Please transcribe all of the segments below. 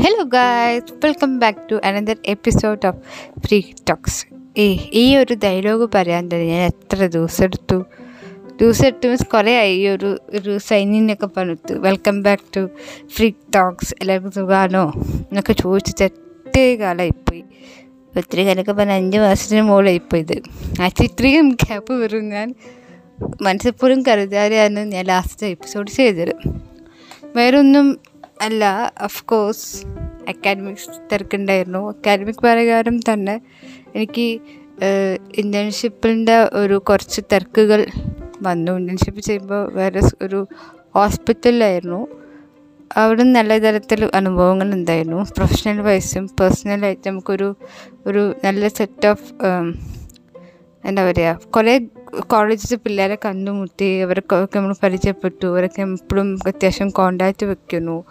Hello guys welcome back to another episode of free talks ഈ ഈ ഒരു dialogue പറയാൻ തന്നെ ഞാൻ എത്ര ദിവസം എടുത്തു? ദിവസം എടുത്തു മീൻസ് കുറേ ആയി. ഈ ഒരു ഒരു സൈനിനൊക്കെ പറഞ്ഞെടുത്തു welcome back to free talks എല്ലാവർക്കും സുഖമാണോ എന്നൊക്കെ ചോദിച്ചിട്ട് ഒത്തിരി കാലമായിപ്പോയി ഒത്തിരി കാലമൊക്കെ പറഞ്ഞാൽ അഞ്ച് മാസത്തിന് മുകളിലായിപ്പോയി ഇത്. ആക്ച്വലി ഇത്രയും ഗ്യാപ്പ് വരും ഞാൻ മനസ്സിപ്പോഴും കരുതാതെയാണ് ഞാൻ ലാസ്റ്റ് എപ്പിസോഡ് ചെയ്തത്. വേറൊന്നും അല്ല ഓഫ് കോഴ്സ് അക്കാഡമിക്സ് തിരക്കുണ്ടായിരുന്നു. അക്കാഡമിക് പ്രകാരം തന്നെ എനിക്ക് ഇന്റേൺഷിപ്പിന്റെ ഒരു കുറച്ച് തിരക്കുകൾ വന്നു. ഇന്റേൺഷിപ്പ് ചെയ്യുമ്പോൾ വേറെ ഒരു ഹോസ്പിറ്റലിലായിരുന്നു അവിടെ നല്ല തരത്തിൽ അനുഭവങ്ങൾ ഉണ്ടായിരുന്നു. പ്രൊഫഷണൽ വൈസും പേഴ്സണലായിട്ട് നമുക്കൊരു ഒരു നല്ല സെറ്റ് ഓഫ് എന്താ പറയുക കുറേ കോളേജിൽ പിള്ളേരെ കണ്ടുമുട്ടി അവരൊക്കെ നമ്മൾ പരിചയപ്പെട്ടു അവരൊക്കെ എപ്പോഴും അത്യാവശ്യം കോണ്ടാക്റ്റ് വെക്കുന്നു.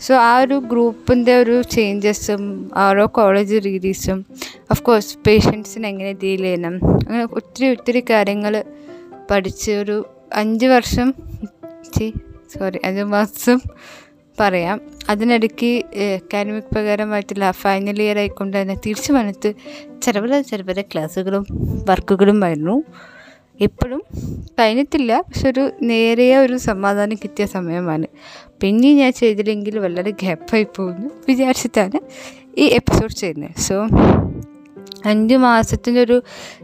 സോ ആ ഒരു ഗ്രൂപ്പിന്റെ ഒരു ചേഞ്ചസും ഓരോ കോളേജ് രീതിസും ഓഫ് കോഴ്സ് പേഷ്യൻസിനെ എങ്ങനെ ഡീൽ ചെയ്യണം അങ്ങനെ ഒത്തിരി ഒത്തിരി കാര്യങ്ങൾ പഠിച്ച് ഒരു അഞ്ച് വർഷം സോറി അഞ്ച് മാസം പറയാം. അതിനിടയ്ക്ക് അക്കാഡമിക് പ്രകാരമായിട്ടുള്ള ഫൈനൽ ഇയർ ആയിക്കൊണ്ട് തന്നെ തിരിച്ചു വന്നിട്ട് ചെറുപല ചെറുപല ക്ലാസ്സുകളും വർക്കുകളുമായിരുന്നു ഇപ്പോഴും കഴിഞ്ഞിട്ടില്ല പക്ഷെ ഒരു നേരിയ ഒരു സമാധാനം കിട്ടിയ സമയമാണ്. പിന്നെ ഞാൻ ചെയ്തില്ലെങ്കിൽ വളരെ ഗ്യാപ്പായി പോകുന്നു വിചാരിച്ചിട്ടാണ് ഈ എപ്പിസോഡ് ചെയ്യുന്നത്. സോ അഞ്ച് മാസത്തിന്റെ ഒരു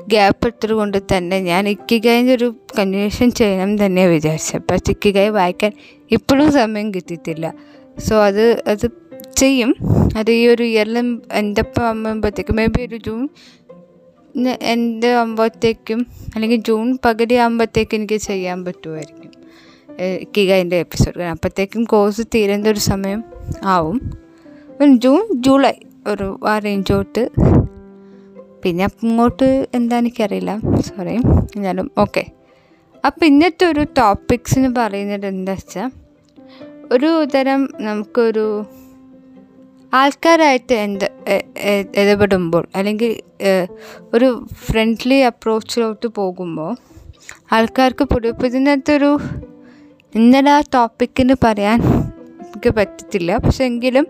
ഗ്യാപ്പ് എടുത്തത് കൊണ്ട് തന്നെ ഞാൻ ഇക്കിഗായിന്റെ ഒരു കൺവെൻഷൻ ചെയ്യണം തന്നെ വിചാരിച്ചത്. പക്ഷേ ഇക്കിഗായി വായിക്കാൻ ഇപ്പോഴും സമയം കിട്ടിയിട്ടില്ല. സോ അത് അത് ചെയ്യും. അത് ഈ ഒരു ഇയറിലും എന്റെ അപ്പം ആകുമ്പോഴത്തേക്കും മേ ബി ഒരു ജൂൺ എന്റെ ആകുമ്പോഴത്തേക്കും അല്ലെങ്കിൽ ജൂൺ പകുതി ആകുമ്പോഴത്തേക്കും എനിക്ക് ചെയ്യാൻ പറ്റുമായിരിക്കും. കിഗൈന്റെ എപ്പിസോഡ് അപ്പോഴത്തേക്കും കോഴ്സ് തീരേണ്ട ഒരു സമയം ആവും. ജൂൺ ജൂലൈ ഒരു ആ റേഞ്ച് തൊട്ട് പിന്നെ അങ്ങോട്ട് എന്താ എനിക്കറിയില്ല. സോറി. എന്നാലും ഓക്കെ. അപ്പം ഇന്നത്തെ ഒരു ടോപ്പിക്സിന് പറയുന്നത് എന്താ വെച്ചാൽ ഒരു തരം നമുക്കൊരു ആൾക്കാരായിട്ട് എന്ത് ഇടപെടുമ്പോൾ അല്ലെങ്കിൽ ഒരു ഫ്രണ്ട്ലി അപ്രോച്ചിലോട്ട് പോകുമ്പോൾ ആൾക്കാർക്ക് പുതിയ ഇതിനകത്തൊരു ഇന്നലെ ആ ടോപ്പിക്കിന് പറയാൻ എനിക്ക് പറ്റത്തില്ല. പക്ഷെ എങ്കിലും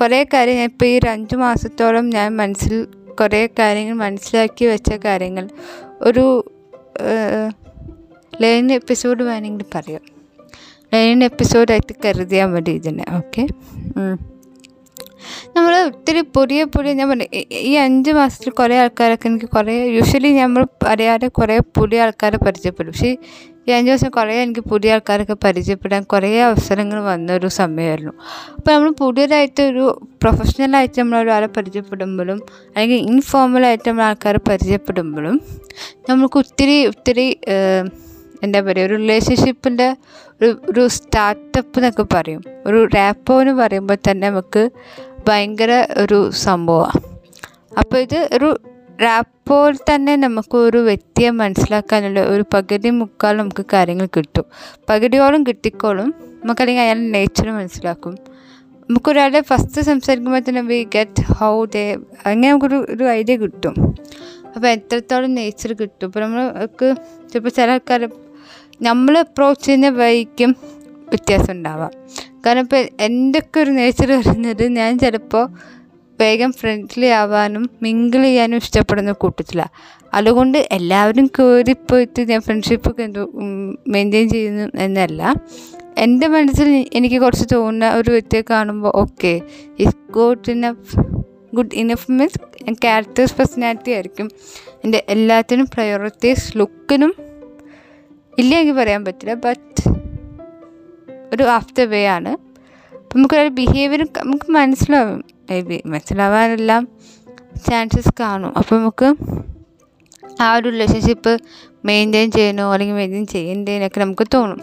കുറേ കാര്യം ഞാൻ ഇപ്പോൾ ഈ ഒരു അഞ്ച് മാസത്തോളം ഞാൻ മനസ്സിൽ കുറേ കാര്യങ്ങൾ മനസ്സിലാക്കി വെച്ച കാര്യങ്ങൾ ഒരു ലൈൻ എപ്പിസോഡ് വേണമെങ്കിൽ പറയാം. ലൈൻ എപ്പിസോഡായിട്ട് കരുതിയാൽ മതി ഇതിനെ. ഓക്കെ? നമ്മൾ ഒത്തിരി പുതിയ പുതിയ ഞാൻ പറഞ്ഞു ഈ അഞ്ച് മാസത്തിൽ കുറേ ആൾക്കാരൊക്കെ എനിക്ക് കുറേ യൂഷ്വലി നമ്മൾ അറിയാതെ കുറേ പുതിയ ആൾക്കാരെ പരിചയപ്പെടും. പക്ഷേ ഈ അഞ്ച് ദിവസം കുറേ എനിക്ക് പുതിയ ആൾക്കാരൊക്കെ പരിചയപ്പെടാൻ കുറേ അവസരങ്ങൾ വന്ന ഒരു സമയമായിരുന്നു. അപ്പോൾ നമ്മൾ പുതിയതായിട്ട് ഒരു പ്രൊഫഷണലായിട്ട് നമ്മൾ ഒരാളെ പരിചയപ്പെടുമ്പോഴും അല്ലെങ്കിൽ ഇൻഫോർമലായിട്ട് നമ്മൾ ആൾക്കാരെ പരിചയപ്പെടുമ്പോഴും നമുക്ക് ഒത്തിരി ഒത്തിരി എന്താ പറയുക ഒരു റിലേഷൻഷിപ്പിന്റെ ഒരു ഒരു സ്റ്റാർട്ടപ്പ് എന്നൊക്കെ പറയും. ഒരു റാപ്പോ എന്ന് പറയുമ്പോൾ തന്നെ നമുക്ക് ഭയങ്കര ഒരു സംഭവമാണ്. അപ്പോൾ ഇത് ഒരു റാപ്പോൾ തന്നെ നമുക്ക് ഒരു വ്യക്തിയെ മനസ്സിലാക്കാനുള്ള ഒരു പകുതി മുക്കാൽ നമുക്ക് കാര്യങ്ങൾ കിട്ടും. പകുതിയോളം കിട്ടിക്കോളും. നമുക്കല്ലെങ്കിൽ അയാളെ നേച്ചർ മനസ്സിലാക്കും. നമുക്കൊരാളെ ഫസ്റ്റ് സംസാരിക്കുമ്പോൾ തന്നെ വി ഗെറ്റ് ഹൗ ദേ അങ്ങനെ നമുക്കൊരു ഒരു ഐഡിയ കിട്ടും. അപ്പോൾ എത്രത്തോളം നേച്ചർ കിട്ടും. ഇപ്പോൾ നമ്മൾക്ക് ചിലപ്പോൾ ചില ആൾക്കാർ നമ്മൾ അപ്രോച്ച് ചെയ്യുന്ന വഴിക്കും വ്യത്യാസം ഉണ്ടാവാം. കാരണം ഇപ്പോൾ എന്റെയൊക്കെ ഒരു നേച്ചർ പറയുന്നത് ഞാൻ ചിലപ്പോൾ വേഗം ഫ്രണ്ട്ലി ആവാനും മിങ്കിൾ ചെയ്യാനും ഇഷ്ടപ്പെടുന്ന കൂട്ടത്തിലാണ് അതുകൊണ്ട് എല്ലാവരും കയറിപ്പോയിട്ട് ഞാൻ ഫ്രണ്ട്ഷിപ്പൊക്കെ എന്തോ മെയിന്റെയിൻ ചെയ്യുന്നു എന്നല്ല. എന്റെ മനസ്സിൽ എനിക്ക് കുറച്ച് തോന്നുന്ന ഒരു വ്യക്തിയെ കാണുമ്പോൾ okay is good enough good enough means characters personality ആയിരിക്കും. എന്റെ എല്ലാത്തിനും പ്രയോറിറ്റീസ് ലുക്കിനും ഇല്ല എനിക്ക് പറയാൻ പറ്റില്ല ബട്ട് ഒരു ആഫ്റ്റർ വേ ആണ്. അപ്പം നമുക്കൊരു ബിഹേവിയർ നമുക്ക് മനസ്സിലാവും. മനസ്സിലാവാനെല്ലാം ചാൻസസ് കാണും. അപ്പോൾ നമുക്ക് ആ ഒരു റിലേഷൻഷിപ്പ് മെയിന്റെയിൻ ചെയ്യണോ അല്ലെങ്കിൽ മെയിന്റെയിൻ ചെയ്യേണ്ടതിനൊക്കെ നമുക്ക് തോന്നും.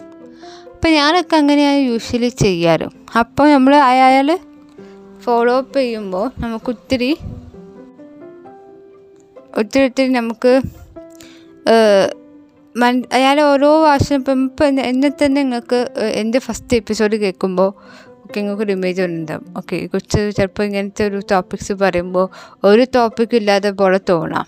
അപ്പം ഞാനൊക്കെ അങ്ങനെയാണ് യൂഷ്വലി ചെയ്യാറ്. അപ്പോൾ നമ്മൾ അയാൾ ഫോളോ അപ്പ് ചെയ്യുമ്പോൾ നമുക്ക് ഒത്തിരി ഒത്തിരി ഒത്തിരി നമുക്ക് ഞാൻ ഓരോ ഭാഷയും ഇപ്പം ഇപ്പം എന്നെ തന്നെ നിങ്ങൾക്ക് എന്റെ ഫസ്റ്റ് എപ്പിസോഡ് കേൾക്കുമ്പോൾ ഓക്കെ നിങ്ങൾക്ക് ഒരു ഇമേജ് ഉണ്ടാവും. ഓക്കെ കുറച്ച് ചിലപ്പോൾ ഇങ്ങനത്തെ ഒരു ടോപ്പിക്സ് പറയുമ്പോൾ ഒരു ടോപ്പിക് ഇല്ലാതെ പോലെ തോന്നാം.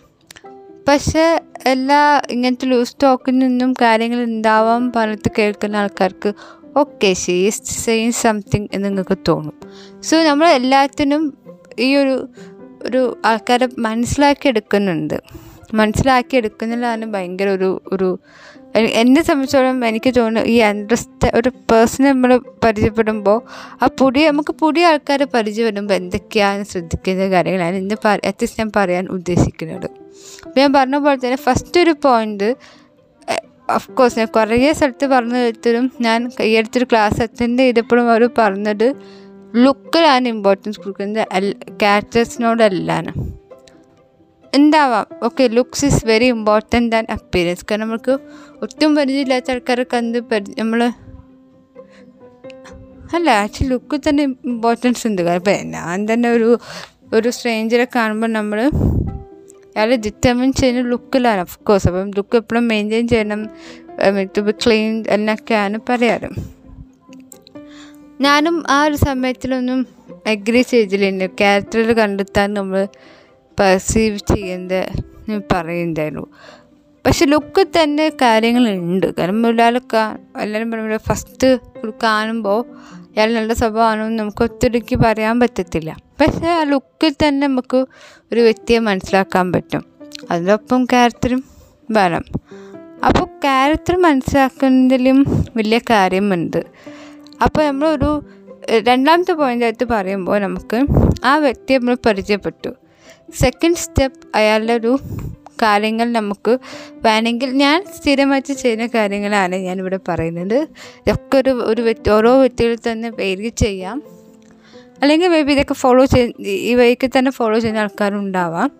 പക്ഷേ എല്ലാ ഇങ്ങനത്തെ ലൂസ് ടോക്കിൽ നിന്നും കാര്യങ്ങൾ ഉണ്ടാവാൻ പറഞ്ഞിട്ട് കേൾക്കുന്ന ആൾക്കാർക്ക് ഓക്കെ ഷീ ഈസ് സംതിങ് എന്ന് നിങ്ങൾക്ക് തോന്നും. സോ നമ്മൾ എല്ലാത്തിനും ഈ ഒരു ഒരു ആൾക്കാരെ മനസ്സിലാക്കി എടുക്കുന്നുണ്ട്. മനസ്സിലാക്കി ഭയങ്കര ഒരു ഒരു എന്നെ സംബന്ധിച്ചോളം എനിക്ക് തോന്നുന്നു ഈ അണ്ടർസ്റ്റാ ഒരു പേഴ്സണെ നമ്മൾ പരിചയപ്പെടുമ്പോൾ ആ പുതിയ നമുക്ക് പുതിയ ആൾക്കാരെ പരിചയപ്പെടുമ്പോൾ എന്തൊക്കെയാണ് ശ്രദ്ധിക്കുന്ന കാര്യങ്ങളാണ് ഇന്ന് അത്യാവശ്യം ഞാൻ പറയാൻ ഉദ്ദേശിക്കുന്നത്. ഞാൻ പറഞ്ഞ പോലെ തന്നെ ഫസ്റ്റ് ഒരു പോയിന്റ് ഓഫ് കോഴ്സ് ഞാൻ കുറേ സ്ഥലത്ത് പറഞ്ഞു കേട്ടിട്ടും ഞാൻ ഈ അടുത്തൊരു ക്ലാസ് അറ്റൻഡ് ചെയ്തപ്പോഴും അവർ പറഞ്ഞത് ലുക്കിലാണ് ഇമ്പോർട്ടൻസ് കൊടുക്കുന്നത് ക്യാരക്ടേഴ്സിനോടല്ലാണ് ഉണ്ടാവാം okay looks is very important and appearance കാരണം നമുക്ക് ഒട്ടും പരിചയമില്ലാത്ത ആൾക്കാരൊക്കെ എന്ത് പരി നമ്മൾ അല്ല ആക്ച്വലി ലുക്ക് തന്നെ ഇമ്പോർട്ടൻസ് ഉണ്ട്. കാരണം ഞാൻ തന്നെ ഒരു ഒരു സ്ട്രേഞ്ചറെ കാണുമ്പോൾ നമ്മൾ അയാൾ ഡിറ്റർമിൻ ചെയ്യുന്ന ലുക്കിലാണ് ഓഫ് കോഴ്സ് അപ്പം ലുക്ക് എപ്പോഴും മെയിന്റെയിൻ ചെയ്യണം. ടു ക്ലീൻ എന്നൊക്കെയാണ് പറയാറ്. ഞാനും ആ ഒരു സമയത്തിലൊന്നും അഗ്രി ചെയ്തില്ല. ക്യാരക്ടർ കണ്ടെത്താൻ നമ്മൾ പെർസീവ് ചെയ്യുന്നത് പറയുന്നുണ്ടായിരുന്നു. പക്ഷെ ലുക്ക് തന്നെ കാര്യങ്ങളുണ്ട്. കാരണം ഒരാൾ കാ എല്ലാവരും പറയുമ്പോൾ ഫസ്റ്റ് കാണുമ്പോൾ അയാൾ നല്ല സ്വഭാവമാണെന്ന് നമുക്ക് ഒത്തിരിക്ക് പറയാൻ പറ്റത്തില്ല. പക്ഷേ ആ ലുക്കിൽ തന്നെ നമുക്ക് ഒരു വ്യക്തിയെ മനസ്സിലാക്കാൻ പറ്റും. അതിനൊപ്പം ക്യാരക്ടറും വേണം. അപ്പോൾ ക്യാരക്ടർ മനസ്സിലാക്കുന്നതിലും വലിയ കാര്യമുണ്ട്. അപ്പോൾ നമ്മളൊരു രണ്ടാമത്തെ പോയിന്റായിട്ട് പറയുമ്പോൾ നമുക്ക് ആ വ്യക്തിയെ നമ്മൾ പരിചയപ്പെട്ടു. സെക്കൻഡ് സ്റ്റെപ്പ് അയാളുടെ ഒരു കാര്യങ്ങൾ നമുക്ക് വേണമെങ്കിൽ ഞാൻ സ്ഥിരമായിട്ട് ചെയ്യുന്ന കാര്യങ്ങളാണ് ഞാനിവിടെ പറയുന്നത്. ഇതൊക്കെ ഒരു ഒരു വ്യക്തി ഓരോ വ്യക്തികളിൽ തന്നെ പേര് ചെയ്യാം. അല്ലെങ്കിൽ മേ ബി ഇതൊക്കെ ഫോളോ ചെയ്യ ഈ വഴിക്ക് തന്നെ ഫോളോ ചെയ്യുന്ന ആൾക്കാരുണ്ടാവാം.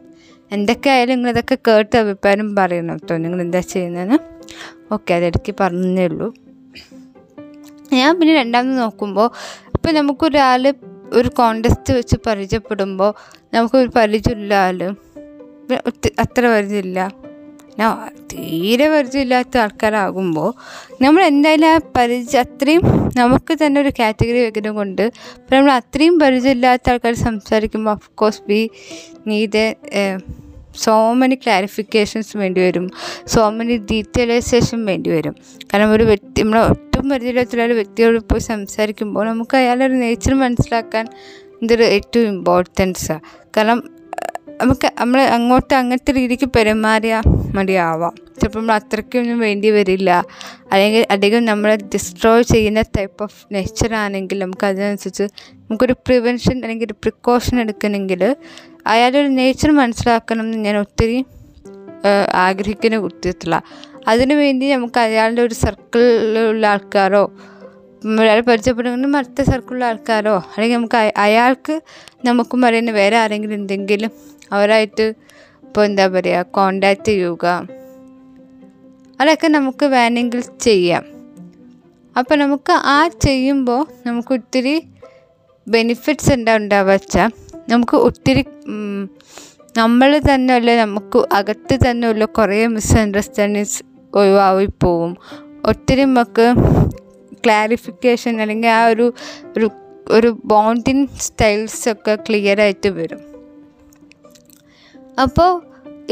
എന്തൊക്കെയായാലും നിങ്ങളിതൊക്കെ കേട്ട് അഭിപ്രായം പറയണം കേട്ടോ നിങ്ങൾ എന്താ ചെയ്യുന്നതെന്ന്. ഓക്കെ അതെടുക്ക് പറഞ്ഞേ ഉള്ളൂ. ഞാൻ പിന്നെ രണ്ടാമത് നോക്കുമ്പോൾ ഇപ്പം നമുക്കൊരാൾ ഒരു കോണ്ടസ്റ്റ് വെച്ച് പരിചയപ്പെടുമ്പോൾ നമുക്കൊരു പരിചയമില്ലാലും? അത്ര പരിചയമില്ല. തീരെ പരിചയമില്ലാത്ത ആൾക്കാരാകുമ്പോൾ നമ്മൾ എന്തായാലും ആ പരിചയം അത്രയും നമുക്ക് തന്നെ ഒരു കാറ്റഗറി വെക്കുന്നത് കൊണ്ട് ഇപ്പം നമ്മൾ അത്രയും പരിചയമില്ലാത്ത ആൾക്കാർ സംസാരിക്കുമ്പോൾ of course we need so many clarifications വേണ്ടി വരും. സോ മെനി ഡീറ്റെയിലൈസേഷൻ വേണ്ടി വരും. കാരണം ഒരു വ്യക്തി നമ്മൾ ഒട്ടും പരിചയമില്ലാത്ത വ്യക്തിയോട് പോയി സംസാരിക്കുമ്പോൾ നമുക്ക് അയാളുടെ ഒരു നേച്ചർ മനസ്സിലാക്കാൻ ഇതൊരു ഏറ്റവും ഇമ്പോർട്ടൻസാണ് കാരണം നമുക്ക് നമ്മൾ അങ്ങോട്ട് അങ്ങനത്തെ രീതിക്ക് പെരുമാറിയാൽ മതിയാവാം. ചിലപ്പോൾ നമ്മൾ അത്രയ്ക്കൊന്നും വേണ്ടി വരില്ല. അല്ലെങ്കിൽ അധികം നമ്മളെ ഡിസ്ട്രോയ് ചെയ്യുന്ന ടൈപ്പ് ഓഫ് നേച്ചർ ആണെങ്കിൽ നമുക്ക് അതിനനുസരിച്ച് നമുക്കൊരു പ്രിവെൻഷൻ അല്ലെങ്കിൽ ഒരു പ്രിക്കോഷൻ എടുക്കണമെങ്കിൽ അയാളൊരു നേച്ചർ മനസ്സിലാക്കണം എന്ന് ഞാൻ ഒത്തിരി ആഗ്രഹിക്കുന്ന കുറ്റത്തില്ല അതിനു വേണ്ടി നമുക്ക് അയാളുടെ ഒരു സർക്കിളിലുള്ള ആൾക്കാരോ ഒരാൾ പരിചയപ്പെടുന്ന അടുത്ത സർക്കിളിലെ ആൾക്കാരോ? അല്ലെങ്കിൽ നമുക്ക് അയ- അയാൾക്ക് നമുക്കും പറയുന്ന വേറെ ആരെങ്കിലും എന്തെങ്കിലും അവരായിട്ട് ഇപ്പോൾ എന്താ പറയുക കോണ്ടാക്ട് ചെയ്യുക. അതൊക്കെ നമുക്ക് വേണമെങ്കിൽ ചെയ്യാം. അപ്പോൾ നമുക്ക് ആ ചെയ്യുമ്പോൾ നമുക്ക് ഒത്തിരി ബെനിഫിറ്റ്സ് എന്താ ഉണ്ടാവുക വെച്ചാൽ നമുക്ക് ഒത്തിരി നമ്മൾ തന്നെ അല്ല നമുക്ക് അകത്ത് തന്നെ ഉള്ള കുറേ മിസ്അണ്ടർസ്റ്റാൻഡിങ്സ് ഒഴിവായി പോവും. ഒത്തിരി നമുക്ക് ക്ലാരിഫിക്കേഷൻ അല്ലെങ്കിൽ ആ ഒരു ഒരു ബോണ്ടിങ് സ്റ്റൈൽസൊക്കെ ക്ലിയർ ആയിട്ട് വരും. അപ്പോൾ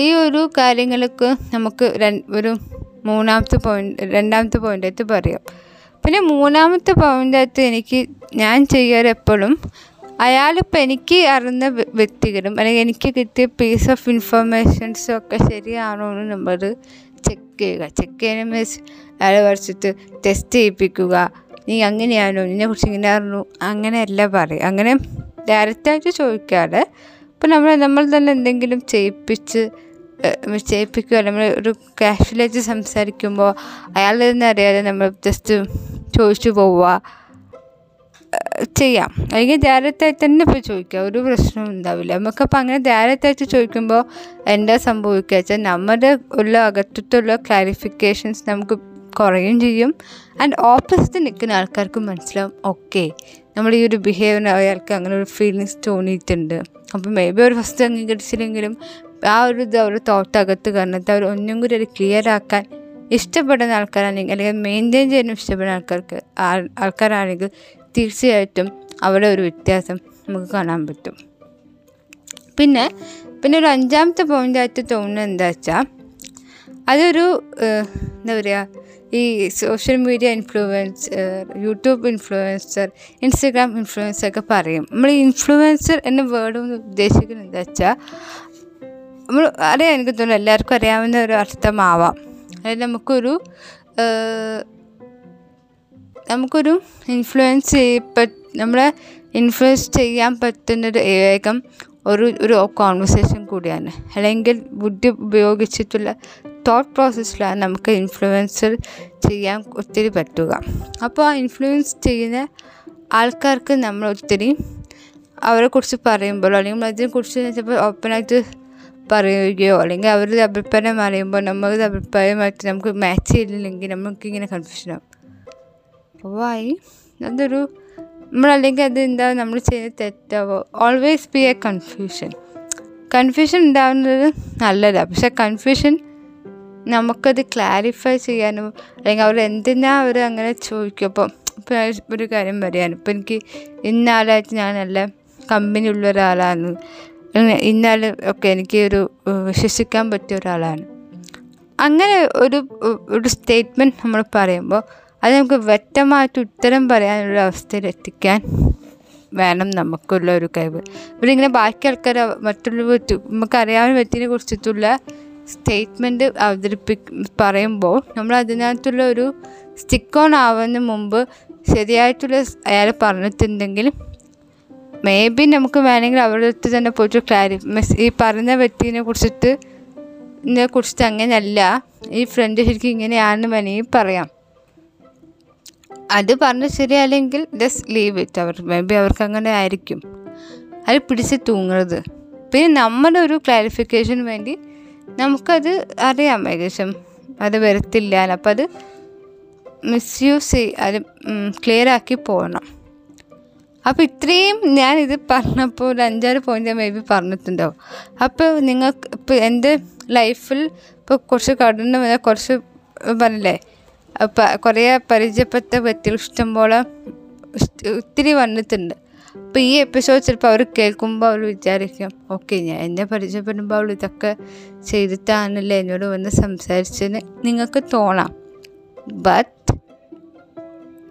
ഈ ഒരു കാര്യങ്ങൾക്ക് നമുക്ക് ഒരു മൂന്നാമത്തെ പോയിന്റ് രണ്ടാമത്തെ പോയിന്റായിട്ട് പറയാം. പിന്നെ മൂന്നാമത്തെ പോയിന്റായിട്ട് എനിക്ക് ഞാൻ ചെയ്യാറ് എപ്പോഴും അയാളിപ്പോൾ എനിക്ക് അറിഞ്ഞ വ്യക്തികളും അല്ലെങ്കിൽ എനിക്ക് കിട്ടിയ പീസ് ഓഫ് ഇൻഫർമേഷൻസും ഒക്കെ ശരിയാണോ എന്ന് നമ്മൾ ചെക്ക് ചെയ്യുക. ചെക്ക് ചെയ്യുന്ന അയാൾ വരച്ചിട്ട് ടെസ്റ്റ് ചെയ്യിപ്പിക്കുക. നീ അങ്ങനെയാണോ? നിന്നെ കുറിച്ച് ഇങ്ങനെ അറിഞ്ഞു? അങ്ങനെയല്ല പറയും അങ്ങനെ ഡയറക്റ്റായിട്ട് ചോദിക്കാതെ ഇപ്പം നമ്മൾ നമ്മൾ തന്നെ എന്തെങ്കിലും ചെയ്യിപ്പിച്ച് ചെയ്യിപ്പിക്കുക നമ്മൾ ഒരു കാഷ്വലായിട്ട് സംസാരിക്കുമ്പോൾ അയാളിൽ നിന്ന് അറിയാതെ നമ്മൾ ജസ്റ്റ് ചോദിച്ചു പോവുക ചെയ്യാം. അല്ലെങ്കിൽ ധാരത്തായിട്ട് തന്നെ ഇപ്പോൾ ചോദിക്കുക. ഒരു പ്രശ്നവും ഉണ്ടാവില്ല. നമുക്കപ്പോൾ അങ്ങനെ ധാരത്തായിട്ട് ചോദിക്കുമ്പോൾ എന്താ സംഭവിക്കുക വെച്ചാൽ നമ്മുടെ ഉള്ള അകത്തുള്ള ക്ലാരിഫിക്കേഷൻസ് നമുക്ക് കുറയും ചെയ്യും. ആൻഡ് ഓപ്പോസിറ്റ് നിൽക്കുന്ന ആൾക്കാർക്ക് മനസ്സിലാവും ഓക്കെ നമ്മൾ ഈ ഒരു ബിഹേവിയർ അയാൾക്ക് അങ്ങനെ ഒരു ഫീലിങ്സ് തോന്നിയിട്ടുണ്ട്. അപ്പോൾ മേ ബി അവർ ഫസ്റ്റ് അംഗീകരിച്ചില്ലെങ്കിലും ആ ഒരു ഇത് ഒരു തോട്ടകത്ത് കാരണത്തെ അവർ ഒന്നും കൂടി അത് ക്ലിയർ ആക്കാൻ ഇഷ്ടപ്പെടുന്ന ആൾക്കാരാണെങ്കിൽ അല്ലെങ്കിൽ മെയിന്റെയിൻ ചെയ്യാനും ഇഷ്ടപ്പെടുന്ന ആൾക്കാർക്ക് ആൾ- ആൾക്കാരാണെങ്കിൽ തീർച്ചയായിട്ടും അവിടെ ഒരു വ്യത്യാസം നമുക്ക് കാണാൻ പറ്റും. പിന്നെ പിന്നെ ഒരു അഞ്ചാമത്തെ പോയിന്റായിട്ട് തോന്നുന്നത് എന്താ വെച്ചാൽ അതൊരു എന്താ പറയുക ഈ social media influencer YouTube influencer Instagram influencer ഒക്കെ പറയും. നമ്മൾ ഇൻഫ്ലുവൻസർ എന്ന വേർഡ് കൊണ്ട് ഉദ്ദേശിക്കുന്നത് എന്താ വെച്ചാൽ നമ്മൾ അറിയാം എനിക്ക് തോന്നുന്നു എല്ലാവർക്കും അറിയാവുന്ന ഒരു അർത്ഥമാവാം. അതായത് നമുക്കൊരു നമുക്കൊരു ഇൻഫ്ലുവൻസ് ചെയ്യപ്പെ നമ്മളെ ഇൻഫ്ലുവൻസ് ചെയ്യാൻ പറ്റുന്നൊരു ഏകം ഒരു ഒരു കോൺവെർസേഷൻ കൂടിയാണ്. അല്ലെങ്കിൽ ബുദ്ധി ഉപയോഗിച്ചിട്ടുള്ള തോട്ട് പ്രോസസ്സിലാണ് നമുക്ക് ഇൻഫ്ലുവൻസർ ചെയ്യാൻ ഒത്തിരി പറ്റുക. അപ്പോൾ ആ ഇൻഫ്ലുവൻസ് ചെയ്യുന്ന ആൾക്കാർക്ക് നമ്മൾ ഒത്തിരി അവരെക്കുറിച്ച് പറയുമ്പോൾ അല്ലെങ്കിൽ അതിനെക്കുറിച്ച് ചിലപ്പോൾ ഓപ്പണായിട്ട് പറയുകയോ അല്ലെങ്കിൽ അവരുടെ അഭിപ്രായം അറിയുമ്പോൾ നമ്മളുടെ അഭിപ്രായമായിട്ട് നമുക്ക് മാച്ച് ചെയ്തില്ലെങ്കിൽ നമുക്കിങ്ങനെ കൺഫ്യൂഷനാകും അപ്പോൾ ആയി അതൊരു നമ്മളല്ലെങ്കിൽ അത് എന്താ നമ്മൾ ചെയ്യുന്ന തെറ്റാവോ? Always be a confusion confusion ഉണ്ടാവുന്നത് നല്ലതാണ് പക്ഷെ കൺഫ്യൂഷൻ നമുക്കത് ക്ലാരിഫൈ ചെയ്യാനും അല്ലെങ്കിൽ അവർ എന്തിനാ അവർ അങ്ങനെ ചോദിക്കും? അപ്പം ഇപ്പം ഒരു കാര്യം പറയാനും ഇപ്പം എനിക്ക് ഇന്നാളായിട്ട് ഞാൻ നല്ല കമ്പനി ഉള്ള ഒരാളാണ്. ഇന്നാൾ ഒക്കെ എനിക്ക് ഒരു വിശ്വസിക്കാൻ പറ്റിയ ഒരാളാണ്. അങ്ങനെ ഒരു ഒരു സ്റ്റേറ്റ്മെന്റ് നമ്മൾ പറയുമ്പോൾ അത് നമുക്ക് വ്യക്തമായിട്ട് ഉത്തരം പറയാനുള്ള അവസ്ഥയിൽ എത്തിക്കാൻ വേണം നമുക്കുള്ള ഒരു കഴിവ്. ഇവിടെ ഇങ്ങനെ ബാക്കി ആൾക്കാർ മറ്റുള്ള നമുക്കറിയാവുന്ന വ്യക്തിനെ കുറിച്ചിട്ടുള്ള സ്റ്റേറ്റ്മെന്റ് അവതരിപ്പി പറയുമ്പോൾ നമ്മൾ അതിനകത്തുള്ള ഒരു സ്റ്റിക്ക് ഓൺ ആവുന്നതിന് മുമ്പ് ശരിയായിട്ടുള്ള അയാൾ പറഞ്ഞിട്ടുണ്ടെങ്കിൽ മേ ബി നമുക്ക് വേണമെങ്കിൽ അവരുടെ അടുത്ത് തന്നെ പോയിട്ട് ക്ലാരി ഈ പറഞ്ഞ വ്യക്തിനെ കുറിച്ചിട്ട് കുറിച്ചിട്ട് അങ്ങനെയല്ല ഈ ഫ്രണ്ട് ശരിക്കും ഇങ്ങനെയാണെന്ന് വേണമെങ്കിൽ പറയാം. അത് പറഞ്ഞ് ശരിയല്ലെങ്കിൽ ജസ്റ്റ് ലീവ് ഇറ്റ് അവർ മേ ബി അവർക്ക് അങ്ങനെ ആയിരിക്കും. അത് പിടിച്ച് തൂങ്ങരുത്. പിന്നെ നമ്മുടെ ഒരു ക്ലാരിഫിക്കേഷന് വേണ്ടി നമുക്കത് അറിയാം ഏകദേശം. അത് വരത്തില്ല. അപ്പം അത് മിസ്യൂസ് ചെയ് അത് ക്ലിയർ ആക്കി പോകണം അപ്പോൾ ഇത്രയും ഇത് പറഞ്ഞപ്പോൾ ഒരു അഞ്ചാറ് പോയിന്റ് മേ ബി പറഞ്ഞിട്ടുണ്ടാവും. അപ്പോൾ നിങ്ങൾക്ക് ഇപ്പോൾ എന്റെ ലൈഫിൽ ഇപ്പോൾ കുറച്ച് കടന്നു കുറച്ച് പറഞ്ഞില്ലേ? കുറേ പരിചയപ്പെട്ട വ്യക്തികൾ ഇഷ്ടംപോലെ പോലെ ഒത്തിരി വന്നിട്ടുണ്ട്. അപ്പോൾ ഈ എപ്പിസോഡ് ചിലപ്പോൾ അവർ കേൾക്കുമ്പോൾ അവർ വിചാരിക്കും ഓക്കെ ഞാൻ എന്നെ പരിചയപ്പെടുമ്പോൾ അവൾ ഇതൊക്കെ ചെയ്തിട്ടാണല്ലേ എന്നോട് വന്ന് സംസാരിച്ചതിന് നിങ്ങൾക്ക് തോന്നാം. ബട്ട്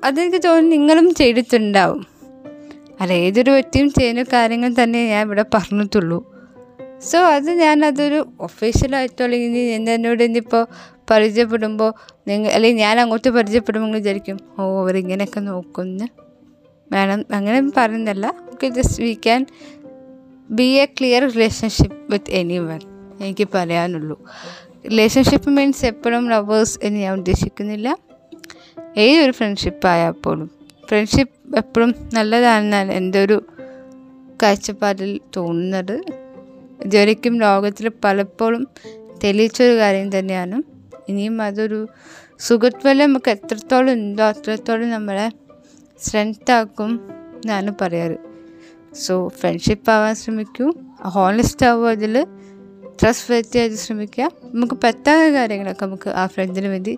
അതെനിക്ക് തോന്നുന്നു നിങ്ങളും ചെയ്തിട്ടുണ്ടാവും. അല്ല ഏതൊരു വ്യക്തിയും ചെയ്യുന്ന കാര്യങ്ങൾ തന്നെ ഞാൻ ഇവിടെ പറഞ്ഞിട്ടുള്ളൂ. സോ അത് ഞാനതൊരു ഒഫീഷ്യലായിട്ടോ അല്ലെങ്കിൽ എന്നോട് ഇനിയിപ്പോൾ പരിചയപ്പെടുമ്പോൾ നിങ്ങൾ അല്ലെങ്കിൽ ഞാൻ അങ്ങോട്ട് പരിചയപ്പെടുമ്പോൾ നിങ്ങൾ വിചാരിക്കും ഓ അവരിങ്ങനെയൊക്കെ നോക്കുന്നു. വേണം അങ്ങനെ പറയുന്നില്ല okay just we can be a clear relationship with anyone എനിക്ക് പറയാനുള്ളൂ. റിലേഷൻഷിപ്പ് മീൻസ് എപ്പോഴും ലവേഴ്സ് എന്ന് ഞാൻ ഉദ്ദേശിക്കുന്നില്ല. ഏതൊരു ഫ്രണ്ട്ഷിപ്പ് ആയാൽ പോലും ഫ്രണ്ട്ഷിപ്പ് എപ്പോഴും നല്ലതാണെന്നാണ് എന്റെ ഒരു കാഴ്ചപ്പാടിൽ തോന്നുന്നത്. ഇതുവരയ്ക്കും ലോകത്തിൽ പലപ്പോഴും തെളിയിച്ചൊരു കാര്യം തന്നെയാണ്. ഇനിയും അതൊരു സുഖത്വം നമുക്ക് എത്രത്തോളം ഉണ്ടോ അത്രത്തോളം നമ്മളെ സ്ട്രെങ്ത് ആക്കും എന്നാണ് പറയാറ്. സോ ഫ്രണ്ട്ഷിപ്പ് ആവാൻ ശ്രമിക്കൂ. ഹോണസ്റ്റ് ആവുക അതിൽ. ട്രസ്റ്റ് അത് ശ്രമിക്കുക. നമുക്ക് പറ്റാത്ത കാര്യങ്ങളൊക്കെ നമുക്ക് ആ ഫ്രണ്ടിന് വേണ്ടി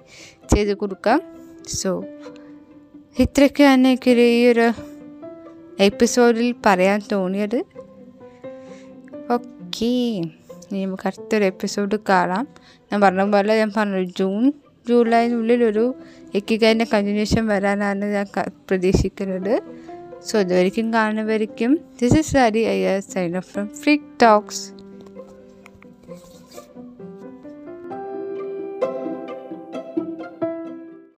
ചെയ്ത് കൊടുക്കാം. സോ ഇത്രയൊക്കെയാണ് എനിക്ക് ഈ ഒരു എപ്പിസോഡിൽ പറയാൻ തോന്നിയത്. ഓക്കേ നമുക്ക് അടുത്തൊരു എപ്പിസോഡ് കാണാം. ഞാൻ പറഞ്ഞ പോലെ ഞാൻ പറഞ്ഞു ജൂൺ ജൂലൈനുള്ളിൽ ഒരു എക്കിക്കാരന്റെ കണ്ടിന്യൂഷൻ വരാനാണ് ഞാൻ പ്രതീക്ഷിക്കുന്നത്. സോ ഇതുവരെയും കാണുന്നവരിക്കും this is Hari I sign off from free talks